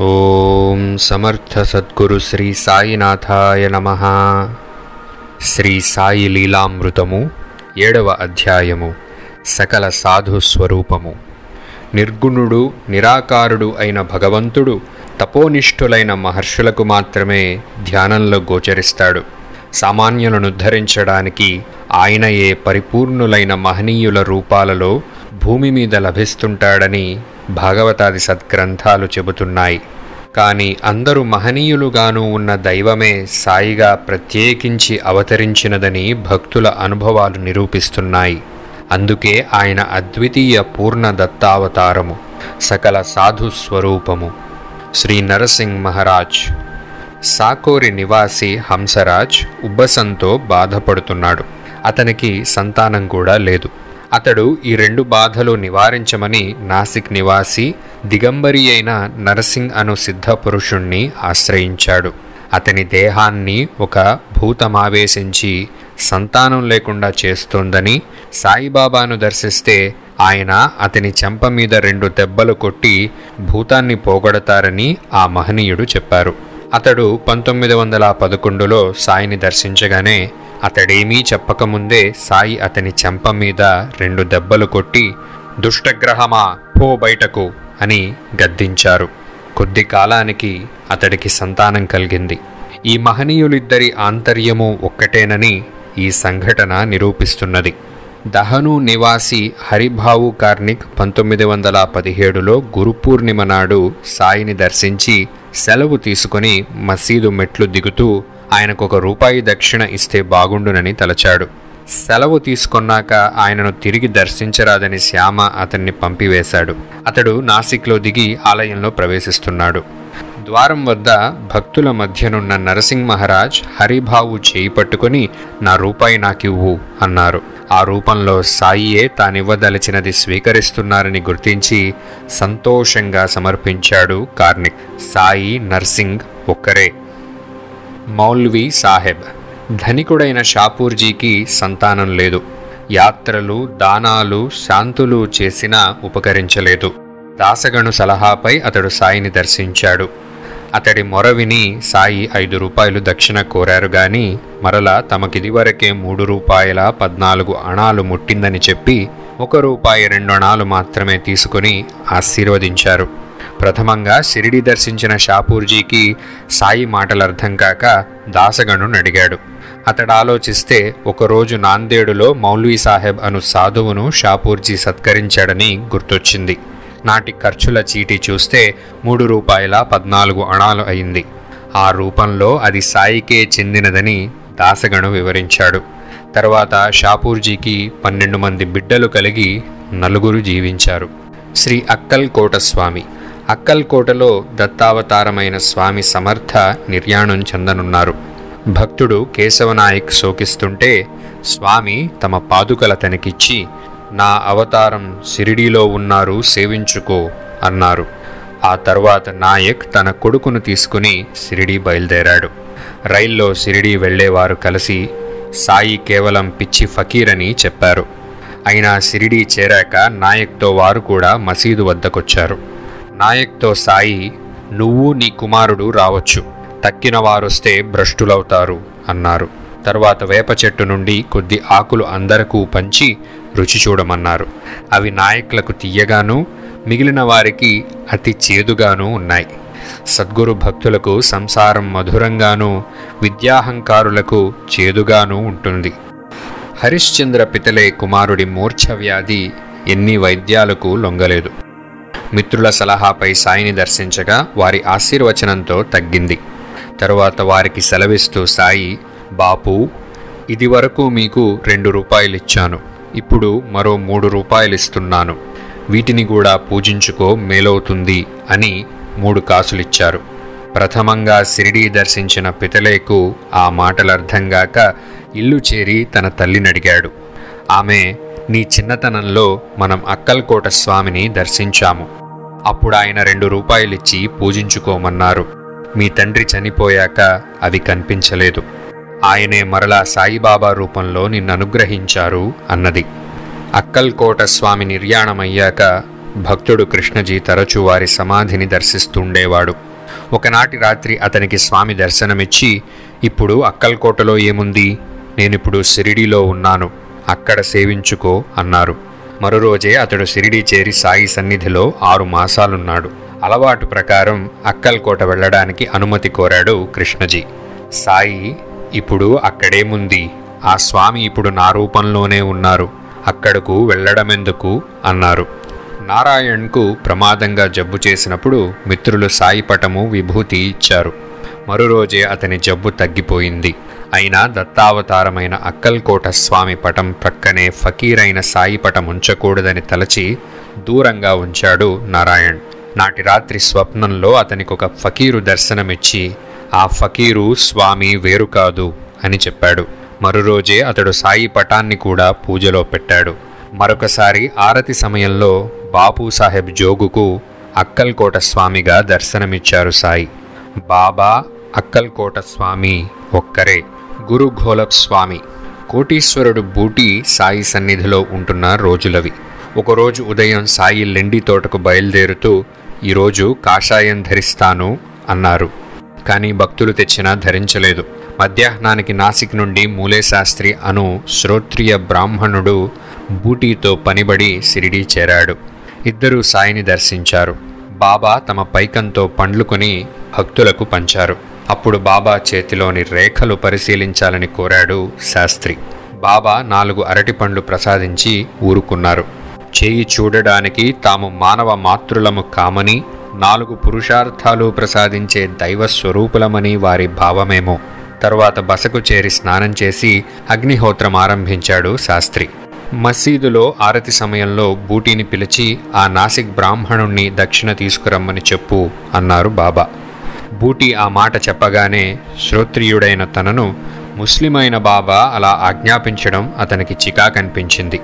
ఓం సమర్థ సద్గురు శ్రీ సాయినాథాయ నమ శ్రీ సాయి లీలామృతము ఏడవ అధ్యాయము సకల సాధు స్వరూపము నిర్గుణుడు నిరాకారుడు అయిన భగవంతుడు తపోనిష్ఠులైన మహర్షులకు మాత్రమే ధ్యానంలో గోచరిస్తాడు. సామాన్యులను ఉద్ధరించడానికి ఆయనయే పరిపూర్ణులైన మహనీయుల రూపాలలో భూమి మీద లభిస్తుంటాడని భాగవతాది సద్గ్రంథాలు చెబుతున్నాయి. కానీ అందరూ మహనీయులుగాను ఉన్న దైవమే సాయిగా ప్రత్యేకించి అవతరించినదని భక్తుల అనుభవాలు నిరూపిస్తున్నాయి. అందుకే ఆయన అద్వితీయ పూర్ణ దత్తావతారము సకల సాధు స్వరూపము. శ్రీ నరసింగ్ మహారాజ్ సాకోరి నివాసి హంసరాజ్ ఉబ్బసంతో బాధపడుతున్నాడు. అతనికి సంతానం కూడా లేదు. అతడు ఈ రెండు బాధలు నివారించమని నాసిక్ నివాసి దిగంబరి అయిన నరసింగ్ అను సిద్ధ పురుషుణ్ణి ఆశ్రయించాడు. అతని దేహాన్ని ఒక భూతమావేశించి సంతానం లేకుండా చేస్తోందని సాయిబాబాను దర్శిస్తే ఆయన అతని చెంప మీద రెండు దెబ్బలు కొట్టి భూతాన్ని పోగొడతారని ఆ మహనీయుడు చెప్పారు. అతడు పంతొమ్మిది వందల పదకొండులో సాయిని దర్శించగానే అతడేమీ చెప్పకముందే సాయి అతని చెంప మీద రెండు దెబ్బలు కొట్టి దుష్టగ్రహమా పో బయటకు అని గద్దించారు. కొద్ది కాలానికి అతడికి సంతానం కలిగింది. ఈ మహనీయులిద్దరి ఆంతర్యము ఒక్కటేనని ఈ సంఘటన నిరూపిస్తున్నది. దహను నివాసి హరిభావు కార్నిక్ పంతొమ్మిది వందల పదిహేడులో గురు పూర్ణిమ నాడు సాయిని దర్శించి సెలవు తీసుకుని మసీదు మెట్లు దిగుతూ ఆయనకు ఒక రూపాయి దక్షిణ ఇస్తే బాగుండునని తలచాడు. సెలవు తీసుకున్నాక ఆయనను తిరిగి దర్శించరాదని శ్యామ అతన్ని పంపివేశాడు. అతడు నాసిక్లో దిగి ఆలయంలో ప్రవేశిస్తున్నాడు. ద్వారం వద్ద భక్తుల మధ్యనున్న నరసింగ్ మహారాజ్ హరిభావు చేయి పట్టుకొని నా రూపాయి నాకివ్వు అన్నారు. ఆ రూపంలో సాయియే తానివ్వదలిచినది స్వీకరిస్తున్నారని గుర్తించి సంతోషంగా సమర్పించాడు కార్నిక్ సాయి నర్సింగ్ ఒక్కరే. మౌల్వి సాహెబ్. ధనికుడైన షాపూర్జీకి సంతానం లేదు. యాత్రలు దానాలు శాంతులు చేసినా ఉపకరించలేదు. దాసగణు సలహాపై అతడు సాయిని దర్శించాడు. అతడి మొర విని సాయి ఐదు రూపాయలు దక్షిణ కోరారు గాని మరలా తమకిదివరకే మూడు రూపాయల పద్నాలుగు అణాలు ముట్టిందని చెప్పి ఒక రూపాయి రెండు అణాలు మాత్రమే తీసుకుని ఆశీర్వదించారు. ప్రథమంగా సిరిడి దర్శించిన షాపూర్జీకి సాయి మాటలర్థం కాక దాసగణుని అడిగాడు అతడు ఆలోచిస్తే ఒకరోజు నాందేడులో మౌల్వీ సాహెబ్ అను సాధువును షాపూర్జీ సత్కరించాడని గుర్తొచ్చింది. నాటి ఖర్చుల చీటీ చూస్తే మూడు రూపాయల పద్నాలుగు అణాలు అయింది. ఆ రూపంలో అది సాయికే చెందినదని దాసగణు వివరించాడు. తర్వాత షాపూర్జీకి పన్నెండు మంది బిడ్డలు కలిగి నలుగురు జీవించారు. శ్రీ అక్కల్ కోటస్వామి అక్కల్కోటలో దత్తావతారమైన స్వామి సమర్థ నిర్యాణం చెందనున్నారు. భక్తుడు కేశవనాయక్ శోకిస్తుంటే స్వామి తమ పాదుకల తనకిచ్చి నా అవతారం సిరిడీలో ఉన్నారు సేవించుకో అన్నారు. ఆ తర్వాత నాయక్ తన కొడుకును తీసుకుని సిరిడీ బయలుదేరాడు. రైల్లో సిరిడీ వెళ్ళేవారు కలిసి సాయి కేవలం పిచ్చి ఫకీరని చెప్పారు. అయినా సిరిడీ చేరాక నాయక్తో వారు కూడా మసీదు వద్దకొచ్చారు. నాయక్తో సాయి నువ్వు నీ కుమారుడు రావచ్చు. తక్కిన వారొస్తే భ్రష్టులవుతారు అన్నారు. తర్వాత వేప చెట్టు నుండి కొద్ది ఆకులు అందరకు పంచి రుచి చూడమన్నారు. అవి నాయకులకు తీయగాను మిగిలిన వారికి అతి చేదుగాను ఉన్నాయి. సద్గురు భక్తులకు సంసారం మధురంగాను విద్యాహంకారులకు చేదుగాను ఉంటుంది. హరిశ్చంద్ర పితలే కుమారుడి మూర్ఛ వ్యాధి ఎన్ని వైద్యాలకు లొంగలేదు. మిత్రుల సలహాపై సాయిని దర్శించగా వారి ఆశీర్వచనంతో తగ్గింది. తరువాత వారికి సెలవిస్తూ సాయి బాపు ఇదివరకు మీకు రెండు రూపాయలు ఇచ్చాను ఇప్పుడు మరో మూడు రూపాయలు ఇస్తున్నాను వీటిని కూడా పూజించుకో మేలవుతుంది అని మూడు కాసులిచ్చారు. ప్రథమంగా సిరిడీ దర్శించిన పితలేకు ఆ మాటలర్థంగాక ఇల్లు చేరి తన తల్లినడిగాడు. ఆమె నీ చిన్నతనంలో మనం అక్కల్కోట స్వామిని దర్శించాము. అప్పుడు ఆయన రెండు రూపాయలిచ్చి పూజించుకోమన్నారు. మీ తండ్రి చనిపోయాక అవి కనిపించలేదు. ఆయనే మరలా సాయిబాబా రూపంలో నిన్ననుగ్రహించారు అన్నది. అక్కల్కోట స్వామి నిర్యాణమయ్యాక భక్తుడు కృష్ణజీ తరచూ వారి సమాధిని దర్శిస్తుండేవాడు. ఒకనాటి రాత్రి అతనికి స్వామి దర్శనమిచ్చి ఇప్పుడు అక్కల్కోటలో ఏముంది? నేనిప్పుడు సిరిడిలో ఉన్నాను. అక్కడ సేవించుకో అన్నారు. మరోరోజే అతడు సిరిడి చేరి సాయి సన్నిధిలో ఆరు మాసాలున్నాడు. అలవాటు ప్రకారం అక్కల్కోట వెళ్ళడానికి అనుమతి కోరాడు కృష్ణజీ. సాయి ఇప్పుడు అక్కడేముంది ఆ స్వామి ఇప్పుడు నా రూపంలోనే ఉన్నారు. అక్కడకు వెళ్ళడమెందుకు? అన్నారు. నారాయణ్కు ప్రమాదంగా జబ్బు చేసినప్పుడు మిత్రులు సాయి పటము విభూతి ఇచ్చారు. మరో రోజే అతని జబ్బు తగ్గిపోయింది. అయినా దత్తావతారమైన అక్కల్కోట స్వామి పటం ప్రక్కనే ఫకీరైన సాయి పటం ఉంచకూడదని తలచి దూరంగా ఉంచాడు నారాయణ్. నాటి రాత్రి స్వప్నంలో అతనికి ఒక ఫకీరు దర్శనమిచ్చి ఆ ఫకీరు స్వామి వేరు కాదు అని చెప్పాడు. మరురోజే అతడు సాయి పటాన్ని కూడా పూజలో పెట్టాడు. మరొకసారి ఆరతి సమయంలో బాపూసాహెబ్ జోగుకు అక్కల్కోట స్వామిగా దర్శనమిచ్చారు సాయి. బాబా అక్కల్కోట స్వామి ఒక్కరే. గురు ఘోలప్ స్వామి. కోటీశ్వరుడు బూటి సాయి సన్నిధిలో ఉంటున్న రోజులవి. ఒకరోజు ఉదయం సాయి లెండి తోటకు బయలుదేరుతూ ఈరోజు కాషాయం ధరిస్తాను అన్నారు. కానీ భక్తులు తెచ్చినా ధరించలేదు. మధ్యాహ్నానికి నాసిక్ నుండి మూలేశాస్త్రి అను శ్రోత్రియ బ్రాహ్మణుడు బూటీతో పనిబడి సిరిడి చేరాడు. ఇద్దరూ సాయిని దర్శించారు. బాబా తమ పైకంతో పండ్లు కొని భక్తులకు పంచారు. అప్పుడు బాబా చేతిలోని రేఖలు పరిశీలించాలని కోరాడు శాస్త్రి. బాబా నాలుగు అరటి పండ్లు ప్రసాదించి ఊరుకున్నారు. చేయి చూడడానికి తాము మానవ మాతృలము కామని నాలుగు పురుషార్థాలు ప్రసాదించే దైవ స్వరూపులమని వారి భావమేమో. తరువాత బసకు చేరి స్నానం చేసి అగ్నిహోత్రం ఆరంభించాడు శాస్త్రి. మసీదులో ఆరతి సమయంలో బూటీని పిలిచి ఆ నాసిక్ బ్రాహ్మణుణ్ణి దక్షిణ తీసుకురమ్మని చెప్పు అన్నారు బాబా. బూటీ ఆ మాట చెప్పగానే శ్రోత్రియుడైన తనను ముస్లిమైన బాబా అలా ఆజ్ఞాపించడం అతనికి చికాకనిపించింది.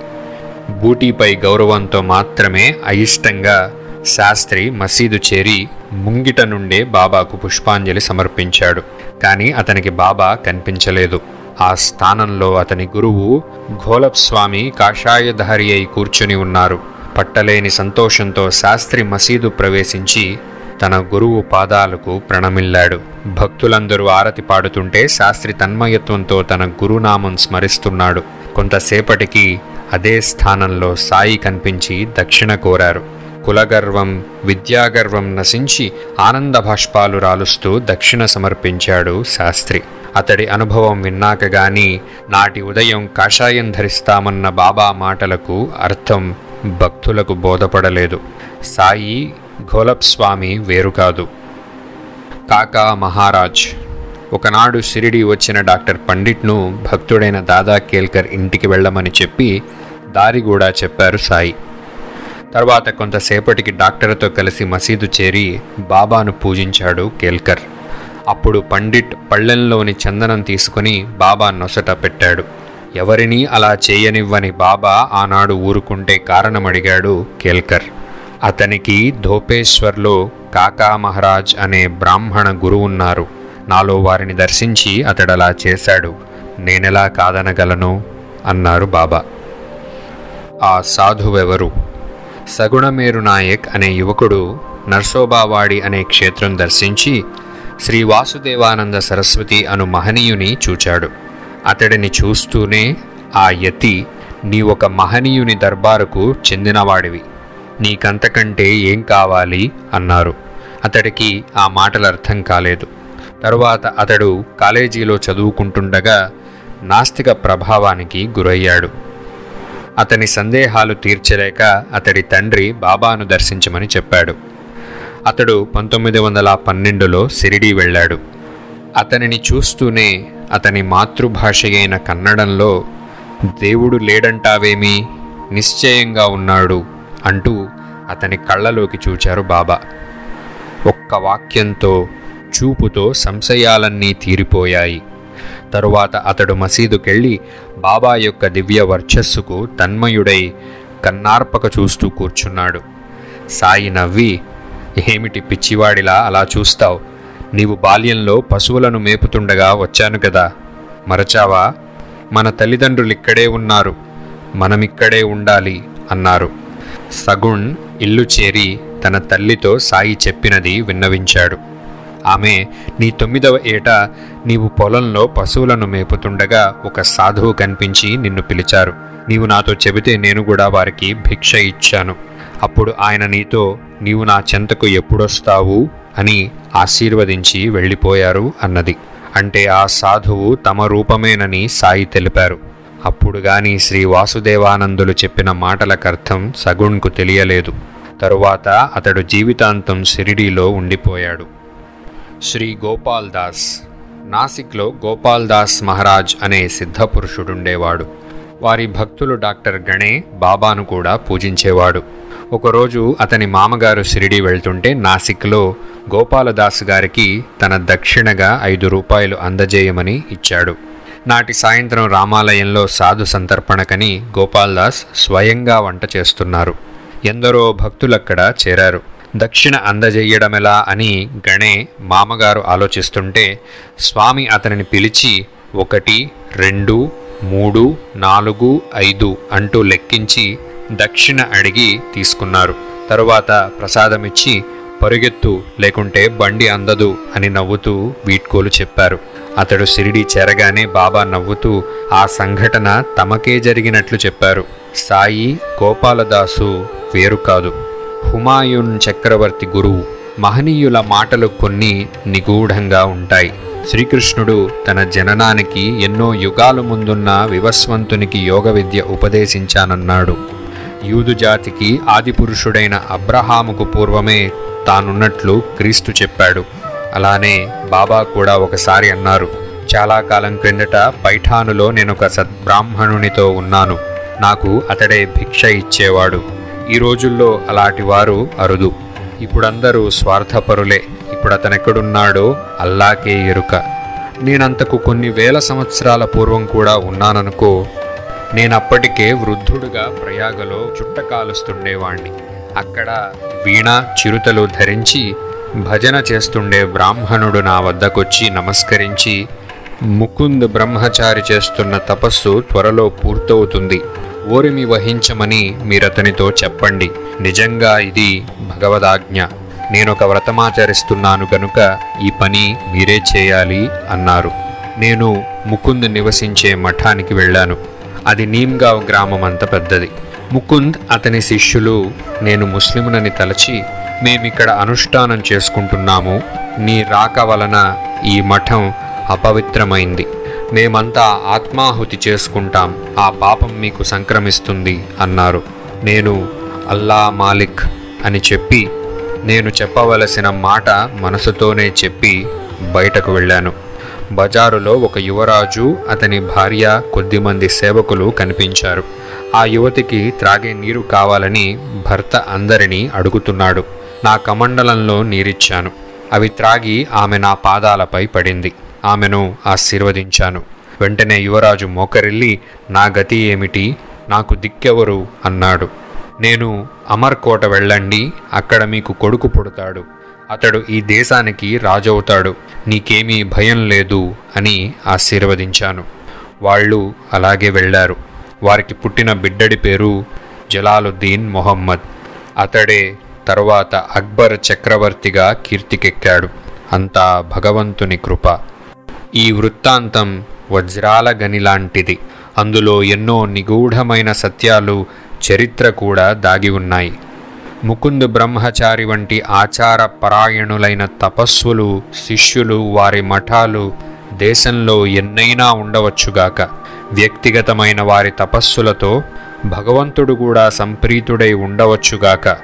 బూటీపై గౌరవంతో మాత్రమే అయిష్టంగా శాస్త్రి మసీదు చేరి ముంగిట నుండే బాబాకు పుష్పాంజలి సమర్పించాడు. కానీ అతనికి బాబా కనిపించలేదు. ఆ స్థానంలో అతని గురువు ఘోలప్ స్వామి కాషాయధారి అయి కూర్చుని ఉన్నారు. పట్టలేని సంతోషంతో శాస్త్రి మసీదు ప్రవేశించి తన గురువు పాదాలకు ప్రణమిల్లాడు. భక్తులందరూ ఆరతి పాడుతుంటే శాస్త్రి తన్మయత్వంతో తన గురునామం స్మరిస్తున్నాడు. కొంతసేపటికి అదే స్థానంలో సాయి కనిపించి దక్షిణ కోరారు. కులగర్వం విద్యాగర్వం నశించి ఆనంద భాష్పాలు రాలుస్తూ దక్షిణ సమర్పించాడు శాస్త్రి. అతడి అనుభవం విన్నాక గాని నాటి ఉదయం కాషాయం ధరిస్తామన్న బాబా మాటలకు అర్థం భక్తులకు బోధపడలేదు. సాయి స్వామి వేరు కాదు. కాకా మహారాజ్ ఒకనాడు షిరిడి వచ్చిన డాక్టర్ పండిట్ను భక్తుడైన దాదా కేల్కర్ ఇంటికి వెళ్ళమని చెప్పి దారి కూడా చెప్పారు సాయి. తర్వాత కొంతసేపటికి డాక్టర్తో కలిసి మసీదు చేరి బాబాను పూజించాడు కేల్కర్. అప్పుడు పండిట్ పళ్ళెంలోని చందనం తీసుకుని బాబా నొసట పెట్టాడు. ఎవరినీ అలా చేయనివ్వని బాబా ఆనాడు ఊరుకుంటే కారణమడిగాడు కేల్కర్. అతనికి ధోపేశ్వర్లో కాకా మహారాజ్ అనే బ్రాహ్మణ గురువు ఉన్నారు నాలో వారిని దర్శించి అతడలా చేశాడు. నేనెలా కాదనగలను? అన్నారు బాబా. ఆ సాధువెవరు? సగుణమేరు నాయక్ అనే యువకుడు నర్సోబావాడి అనే క్షేత్రం దర్శించి శ్రీ వాసుదేవానంద సరస్వతి అను మహనీయుని చూచాడు. అతడిని చూస్తూనే ఆ యతి నీ ఒక మహనీయుని దర్బారుకు చెందినవాడివి. నీకంతకంటే ఏం కావాలి? అన్నారు. అతడికి ఆ మాటలు అర్థం కాలేదు. తరువాత అతడు కాలేజీలో చదువుకుంటుండగా నాస్తిక ప్రభావానికి గురయ్యాడు. అతని సందేహాలు తీర్చలేక అతడి తండ్రి బాబాను దర్శించమని చెప్పాడు. అతడు పంతొమ్మిది వందల పన్నెండులో సిరిడి వెళ్ళాడు. అతనిని చూస్తూనే అతని మాతృభాష అయిన కన్నడంలో దేవుడు లేడంటావేమీ? నిశ్చయంగా ఉన్నాడు. అంటూ అతని కళ్ళలోకి చూచారు బాబా. ఒక్క వాక్యంతో చూపుతో సంశయాలన్నీ తీరిపోయాయి. తరువాత అతడు మసీదుకెళ్ళి బాబా యొక్క దివ్య వర్చస్సుకు తన్మయుడై కన్నార్పక చూస్తూ కూర్చున్నాడు. సాయి నవ్వి ఏమిటి పిచ్చివాడిలా అలా చూస్తావు? నీవు బాల్యంలో పశువులను మేపుతుండగా వచ్చాను కదా. మరచావా? మన తల్లిదండ్రులు ఇక్కడే ఉన్నారు. మనమిక్కడే ఉండాలి అన్నారు. సగుణ్ ఇల్లు చేరి తన తల్లితో సాయి చెప్పినది విన్నవించాడు. ఆమె నీ తొమ్మిదవ ఏట నీవు పొలంలో పశువులను మేపుతుండగా ఒక సాధువు కనిపించి నిన్ను పిలిచారు. నీవు నాతో చెబితే నేను కూడా వారికి భిక్ష ఇచ్చాను. అప్పుడు ఆయన నీతో నీవు నా చెంతకు ఎప్పుడొస్తావు? అని ఆశీర్వదించి వెళ్ళిపోయారు అన్నది. అంటే ఆ సాధువు తమ రూపమేనని సాయి తెలిపారు. అప్పుడు గాని శ్రీ వాసుదేవానందులు చెప్పిన మాటలకర్థం సగుణ్కు తెలియలేదు. తరువాత అతడు జీవితాంతం షిరిడీలో ఉండిపోయాడు. శ్రీ గోపాల్ దాస్ నాసిక్లో గోపాల్ దాస్ మహారాజ్ అనే సిద్ధపురుషుడుండేవాడు. వారి భక్తులు డాక్టర్ గణే బాబాను కూడా పూజించేవాడు. ఒకరోజు అతని మామగారు షిరిడి వెళ్తుంటే నాసిక్లో గోపాలదాస్ గారికి తన దక్షిణగా ఐదు రూపాయలు అందజేయమని ఇచ్చాడు. నాటి సాయంత్రం రామాలయంలో సాధు సంతర్పణకని గోపాల్దాస్ స్వయంగా వంట చేస్తున్నారు. ఎందరో భక్తులక్కడ చేరారు. దక్షిణ అందజేయడమెలా అని గణే మామగారు ఆలోచిస్తుంటే స్వామి అతనిని పిలిచి ఒకటి రెండు మూడు నాలుగు ఐదు అంటూ లెక్కించి దక్షిణ అడిగి తీసుకున్నారు. తరువాత ప్రసాదమిచ్చి పరుగెత్తు లేకుంటే బండి అందదు అని నవ్వుతూ వీడ్కోలు చెప్పారు. అతడు సిరిడి చేరగానే బాబా నవ్వుతూ ఆ సంఘటన తమకే జరిగినట్లు చెప్పారు. సాయి గోపాలదాసు వేరు కాదు. హుమాయూన్ చక్రవర్తి గురువు మహనీయుల మాటలు కొన్ని నిగూఢంగా ఉంటాయి. శ్రీకృష్ణుడు తన జననానికి ఎన్నో యుగాలు ముందున్న వివస్వంతునికి యోగ విద్య ఉపదేశించానన్నాడు. యూదు జాతికి ఆదిపురుషుడైన అబ్రహాముకు పూర్వమే తానున్నట్లు క్రీస్తు చెప్పాడు. అలానే బాబా కూడా ఒకసారి అన్నారు చాలా కాలం క్రిందట పైఠానులో నేను ఒక సద్బ్రాహ్మణునితో ఉన్నాను. నాకు అతడే భిక్ష ఇచ్చేవాడు. ఈ రోజుల్లో అలాంటి వారు అరుదు. ఇప్పుడందరూ స్వార్థపరులే. ఇప్పుడు అతనెక్కడున్నాడో అల్లాకే ఎరుక. నేనంతకు కొన్ని వేల సంవత్సరాల పూర్వం కూడా ఉన్నాననుకో నేనప్పటికే వృద్ధుడుగా ప్రయాగలో చుట్ట కాలుస్తుండేవాణ్ణి అక్కడ వీణ చిరుతలు ధరించి భజన చేస్తుండే బ్రాహ్మణుడు నా వద్దకొచ్చి నమస్కరించి ముకుంద్ బ్రహ్మచారి చేస్తున్న తపస్సు త్వరలో పూర్తవుతుంది. ఓరిమి వహించమని మీరతనితో చెప్పండి. నిజంగా ఇది భగవదాజ్ఞ. నేనొక వ్రతమాచరిస్తున్నాను గనుక ఈ పని మీరే చేయాలి అన్నారు. నేను ముకుంద్ నివసించే మఠానికి వెళ్ళాను. అది నీమ్గావ్ గ్రామం అంత పెద్దది. ముకుంద్ అతని శిష్యులు నేను ముస్లిమునని తలచి మేమిక్కడ అనుష్ఠానం చేసుకుంటున్నాము. నీ రాక వలన ఈ మఠం అపవిత్రమైంది. మేమంతా ఆత్మాహుతి చేసుకుంటాం. ఆ పాపం మీకు సంక్రమిస్తుంది అన్నారు. నేను అల్లా మాలిక్ అని చెప్పి నేను చెప్పవలసిన మాట మనసుతోనే చెప్పి బయటకు వెళ్ళాను. బజారులో ఒక యువరాజు అతని భార్య కొద్దిమంది సేవకులు కనిపించారు. ఆ యువతికి త్రాగే నీరు కావాలని భర్త అందరినీ అడుగుతున్నాడు. నా కమండలంలో నీరిచ్చాను. అవి త్రాగి ఆమె నా పాదాలపై పడింది. ఆమెను ఆశీర్వదించాను. వెంటనే యువరాజు మోకరిల్లి నా గతి ఏమిటి? నాకు దిక్కెవరు? అన్నాడు. నేను అమర్కోట వెళ్ళండి అక్కడ మీకు కొడుకు పుడతాడు. అతడు ఈ దేశానికి రాజవుతాడు. నీకేమీ భయం లేదు అని ఆశీర్వదించాను. వాళ్ళు అలాగే వెళ్ళారు. వారికి పుట్టిన బిడ్డడి పేరు జలాలుద్దీన్ మొహమ్మద్. అతడే తర్వాత అక్బర్ చక్రవర్తిగా కీర్తికెక్కాడు. అంతా భగవంతుని కృప. ఈ వృత్తాంతం వజ్రాల గనిలాంటిది అందులో ఎన్నో నిగూఢమైన సత్యాలు చరిత్ర కూడా దాగి ఉన్నాయి. ముకుంద్ బ్రహ్మచారి వంటి ఆచార పరాయణులైన తపస్సులు శిష్యులు వారి మఠాలు దేశంలో ఎన్నైనా ఉండవచ్చుగాక. వ్యక్తిగతమైన వారి తపస్సులతో భగవంతుడు కూడా సంప్రీతుడై ఉండవచ్చుగాక.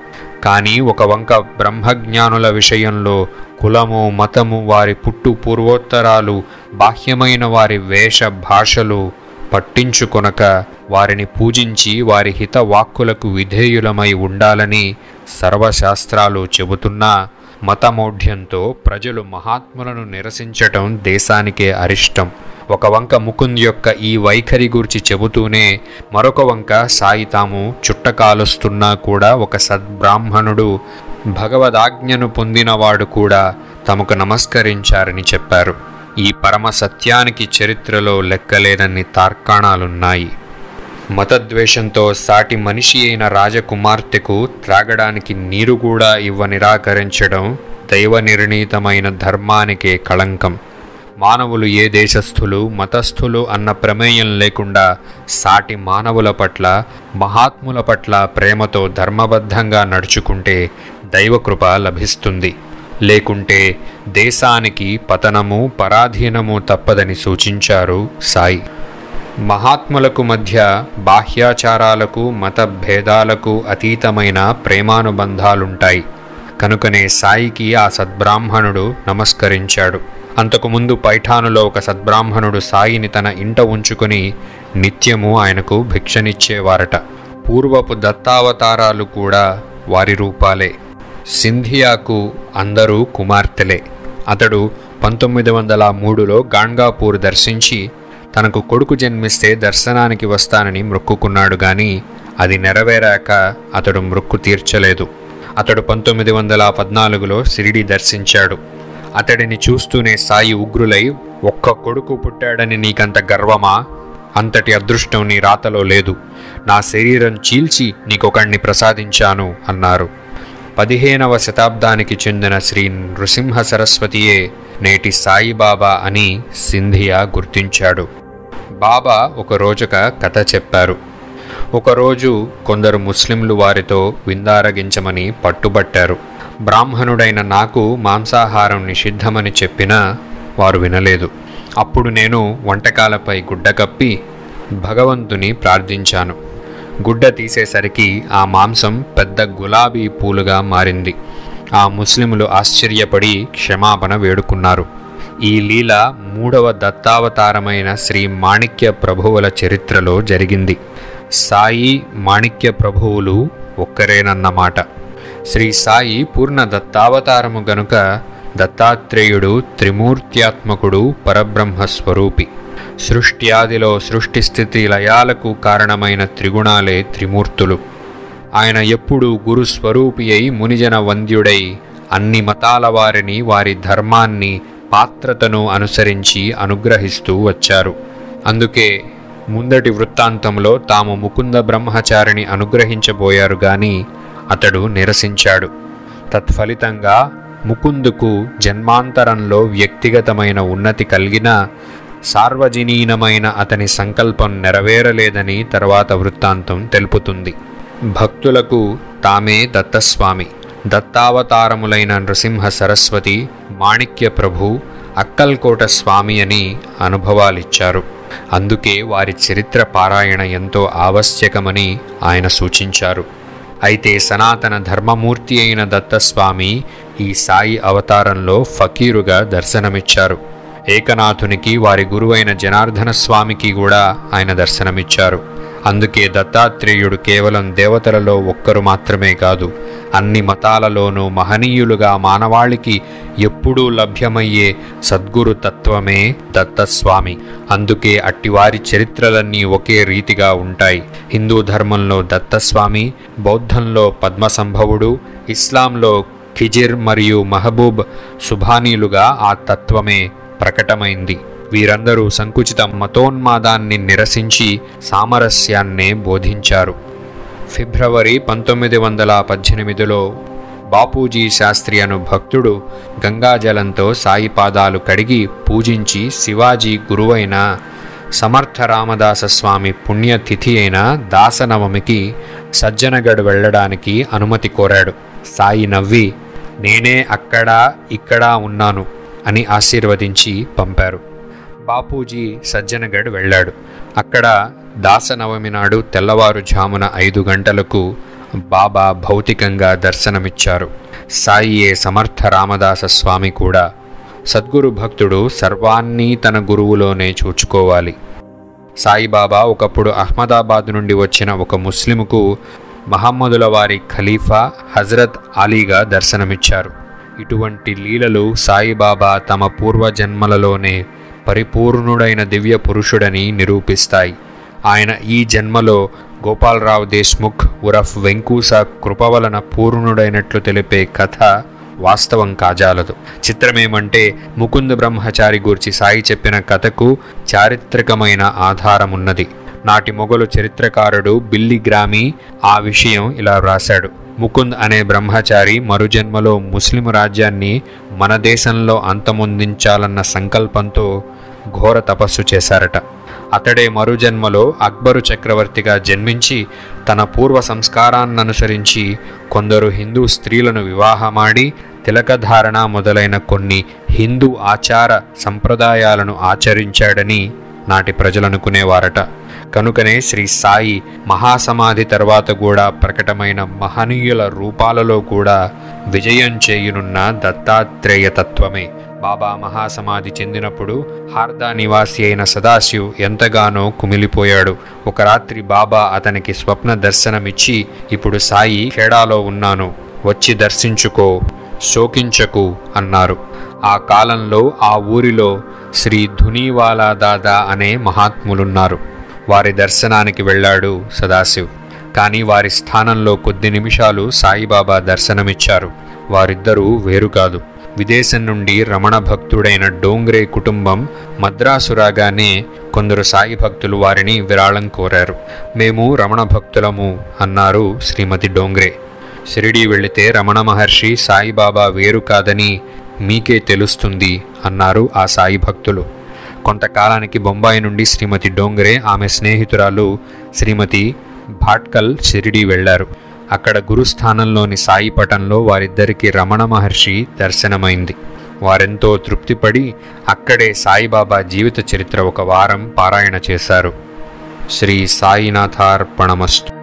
కానీ ఒక వంక బ్రహ్మజ్ఞానుల విషయంలో కులము మతము వారి పుట్టు పూర్వోత్తరాలు బాహ్యమైన వారి వేష భాషలు పట్టించుకొనక వారిని పూజించి వారి హిత వాక్కులకు విధేయులమై ఉండాలని సర్వశాస్త్రాలు చెబుతున్నా మతమౌఢ్యంతో ప్రజలు మహాత్ములను నిరసించటం దేశానికే అరిష్టం. ఒక వంక ముకుంద్ యొక్క ఈ వైఖరి గురించి చెబుతూనే మరొక వంక సాయి తాము చుట్టకాలుస్తున్నా కూడా ఒక సద్బ్రాహ్మణుడు భగవదాజ్ఞను పొందినవాడు కూడా తమకు నమస్కరించారని చెప్పారు. ఈ పరమ సత్యానికి చరిత్రలో లెక్కలేనన్ని తార్కాణాలున్నాయి. మతద్వేషంతో సాటి మనిషి అయిన రాజకుమార్తెకు త్రాగడానికి నీరు కూడా ఇవ్వ నిరాకరించడం దైవ నిర్ణీతమైన ధర్మానికే కళంకం. మానవులు ఏ దేశస్థులు మతస్థులు అన్న ప్రమేయం లేకుండా సాటి మానవుల పట్ల మహాత్ముల పట్ల ప్రేమతో ధర్మబద్ధంగా నడుచుకుంటే దైవకృప లభిస్తుంది. లేకుంటే దేశానికి పతనము పరాధీనము తప్పదని సూచించారు సాయి. మహాత్ములకు మధ్య బాహ్యాచారాలకు మత భేదాలకు అతీతమైన ప్రేమానుబంధాలుంటాయి. కనుకనే సాయికి ఆ సద్బ్రాహ్మణుడు నమస్కరించాడు. అంతకుముందు పైఠానులో ఒక సద్బ్రాహ్మణుడు సాయిని తన ఇంట ఉంచుకుని నిత్యము ఆయనకు భిక్షనిచ్చేవారట. పూర్వపు దత్తావతారాలు కూడా వారి రూపాలే. సింధియాకు అందరూ కుమార్తెలే. అతడు పంతొమ్మిది వందల మూడులో గాన్గాపూర్ దర్శించి తనకు కొడుకు జన్మిస్తే దర్శనానికి వస్తానని మొక్కుకున్నాడు గాని అది నెరవేరాక అతడు మొక్కు తీర్చలేదు. అతడు పంతొమ్మిది వందల పద్నాలుగులో సిరిడి దర్శించాడు. అతడిని చూస్తూనే సాయి ఉగ్రులై ఒక్క కొడుకు పుట్టాడని నీకంత గర్వమా? అంతటి అదృష్టం నీ రాతలో లేదు. నా శరీరం చీల్చి నీకొకణ్ణి ప్రసాదించాను అన్నారు. పదిహేనవ శతాబ్దానికి చెందిన శ్రీ నృసింహ సరస్వతియే నేటి సాయిబాబా అని సింధియా గుర్తించాడు. బాబా ఒక రోజుక కథ చెప్పారు. ఒకరోజు కొందరు ముస్లింలు వారితో విందారగించమని పట్టుబట్టారు. బ్రాహ్మణుడైన నాకు మాంసాహారం నిషిద్ధమని చెప్పినా వారు వినలేదు. అప్పుడు నేను వంటకాలపై గుడ్డ కప్పి భగవంతుని ప్రార్థించాను. గుడ్డ తీసేసరికి ఆ మాంసం పెద్ద గులాబీ పూలుగా మారింది. ఆ ముస్లిములు ఆశ్చర్యపడి క్షమాపణ వేడుకున్నారు. ఈ లీల మూడవ దత్తావతారమైన శ్రీ మాణిక్య ప్రభువుల చరిత్రలో జరిగింది. సాయి మాణిక్య ప్రభువులు ఒక్కరేనన్నమాట. శ్రీ సాయి పూర్ణ దత్తావతారము గనుక దత్తాత్రేయుడు త్రిమూర్త్యాత్మకుడు పరబ్రహ్మస్వరూపి. సృష్ట్యాదిలో సృష్టి స్థితి లయాలకు కారణమైన త్రిగుణాలే త్రిమూర్తులు. ఆయన ఎప్పుడూ గురుస్వరూపి అయి మునిజన వంద్యుడై అన్ని మతాల వారిని వారి ధర్మాన్ని పాత్రతను అనుసరించి అనుగ్రహిస్తూ వచ్చారు. అందుకే ముందటి వృత్తాంతంలో తాము ముకుంద బ్రహ్మచారిని అనుగ్రహించబోయారు గాని అతడు నిరసించాడు. తత్ఫలితంగా ముకుందుకు జన్మాంతరంలో వ్యక్తిగతమైన ఉన్నతి కలిగిన సార్వజనీనమైన అతని సంకల్పం నెరవేరలేదని తర్వాత వృత్తాంతం తెలుపుతుంది. భక్తులకు తామే దత్తస్వామి దత్తావతారములైన నృసింహ సరస్వతి మాణిక్య ప్రభు అక్కల్కోట స్వామి అని అనుభవాలిచ్చారు. అందుకే వారి చరిత్ర పారాయణ ఎంతో ఆవశ్యకమని ఆయన సూచించారు. అయితే సనాతన ధర్మమూర్తి అయిన దత్తస్వామి ఈ సాయి అవతారంలో ఫకీరుగా దర్శనమిచ్చారు. ఏకనాథునికి వారి గురువైన జనార్దన స్వామికి కూడా ఆయన దర్శనమిచ్చారు. అందుకే దత్తాత్రేయుడు కేవలం దేవతలలో ఒక్కరు మాత్రమే కాదు అన్ని మతాలలోనూ మహనీయులుగా మానవాళికి ఎప్పుడూ లభ్యమయ్యే సద్గురు తత్వమే దత్తస్వామి. అందుకే అట్టివారి చరిత్రలన్నీ ఒకే రీతిగా ఉంటాయి. హిందూ ధర్మంలో దత్తస్వామి బౌద్ధంలో పద్మసంభవుడు ఇస్లాంలో ఖిజిర్ మరియు మహబూబ్ సుభానీలుగా ఆ తత్వమే ప్రకటమైంది. వీరందరూ సంకుచిత మతోన్మాదాన్ని నిరసించి సామరస్యాన్నే బోధించారు. ఫిబ్రవరి పంతొమ్మిది వందల పద్దెనిమిదిలో బాపూజీ శాస్త్రి అను భక్తుడు గంగాజలంతో సాయి పాదాలు కడిగి పూజించి శివాజీ గురువైన సమర్థ రామదాస స్వామి పుణ్యతిథి అయిన దాసనవమికి సజ్జనగఢ్ వెళ్ళడానికి అనుమతి కోరాడు. సాయి నవ్వి నేనే అక్కడ ఇక్కడ ఉన్నాను అని ఆశీర్వదించి పంపారు. బాపూజీ సజ్జనగఢ్ వెళ్ళాడు. అక్కడ దాసనవమి నాడు తెల్లవారుజామున ఐదు గంటలకు బాబా భౌతికంగా దర్శనమిచ్చారు. సాయియే సమర్థ రామదాస స్వామి కూడా సద్గురు భక్తుడు సర్వాన్నీ తన గురువులోనే చూచుకోవాలి. సాయిబాబా ఒకప్పుడు అహ్మదాబాద్ నుండి వచ్చిన ఒక ముస్లిముకు మహమ్మదుల వారి ఖలీఫా హజరత్ అలీగా దర్శనమిచ్చారు. ఇటువంటి లీలలు సాయిబాబా తమ పూర్వజన్మలలోనే పరిపూర్ణుడైన దివ్య పురుషుడని నిరూపిస్తాయి. ఆయన ఈ జన్మలో గోపాలరావు దేశ్ముఖ్ ఉరఫ్ వెంకూస కృప వలన పూర్ణుడైనట్లు తెలిపే కథ వాస్తవం కాజాలదు. చిత్రమేమంటే ముకుంద బ్రహ్మచారి గూర్చి సాయి చెప్పిన కథకు చారిత్రకమైన ఆధారమున్నది. నాటి మొఘలు చరిత్రకారుడు బిల్లి గ్రామీ ఆ విషయం ఇలా వ్రాశాడు. ముకుంద్ అనే బ్రహ్మచారి మరుజన్మలో ముస్లిం రాజ్యాన్ని మన దేశంలో అంతమొందించాలన్న సంకల్పంతో ఘోర తపస్సు చేశారట. అతడే మరుజన్మలో అక్బరు చక్రవర్తిగా జన్మించి తన పూర్వ సంస్కారాన్ననుసరించి కొందరు హిందూ స్త్రీలను వివాహమాడి తిలకధారణ మొదలైన కొన్ని హిందూ ఆచార సంప్రదాయాలను ఆచరించాడని నాటి ప్రజలనుకునేవారట. కనుకనే శ్రీ సాయి మహాసమాధి తర్వాత కూడా ప్రకటమైన మహనీయుల రూపాలలో కూడా విజయం చేయునున్న దత్తాత్రేయ తత్వమే. బాబా మహాసమాధి చెందినప్పుడు హార్దా నివాసి అయిన సదాశివ్ ఎంతగానో కుమిలిపోయాడు. ఒక రాత్రి బాబా అతనికి స్వప్న దర్శనమిచ్చి ఇప్పుడు సాయి ఖేడాలో ఉన్నాను. వచ్చి దర్శించుకో శోకించకు అన్నారు. ఆ కాలంలో ఆ ఊరిలో శ్రీ ధునీవాలా దాదా అనే మహాత్ములున్నారు. వారి దర్శనానికి వెళ్ళాడు సదాశివ్. కానీ వారి స్థానంలో కొద్ది నిమిషాలు సాయిబాబా దర్శనమిచ్చారు. వారిద్దరూ వేరు కాదు. విదేశం నుండి రమణ భక్తుడైన డోంగ్రే కుటుంబం మద్రాసు రాగానే కొందరు సాయి భక్తులు వారిని విరాళం కోరారు. మేము రమణ భక్తులము అన్నారు శ్రీమతి డోంగ్రే. షిరిడీ వెళితే రమణ మహర్షి సాయిబాబా వేరు కాదని మీకే తెలుస్తుంది అన్నారు ఆ సాయి భక్తులు. కొంతకాలానికి బొంబాయి నుండి శ్రీమతి డోంగ్రే ఆమె స్నేహితురాలు శ్రీమతి భాట్కల్ షిరిడీ వెళ్ళారు అక్కడ గురుస్థానంలోని సాయి పటంలో వారిద్దరికీ రమణ మహర్షి దర్శనమైంది. వారెంతో తృప్తిపడి అక్కడే సాయిబాబా జీవిత చరిత్ర ఒక వారం పారాయణ చేశారు. శ్రీ సాయినాథార్పణమస్తు.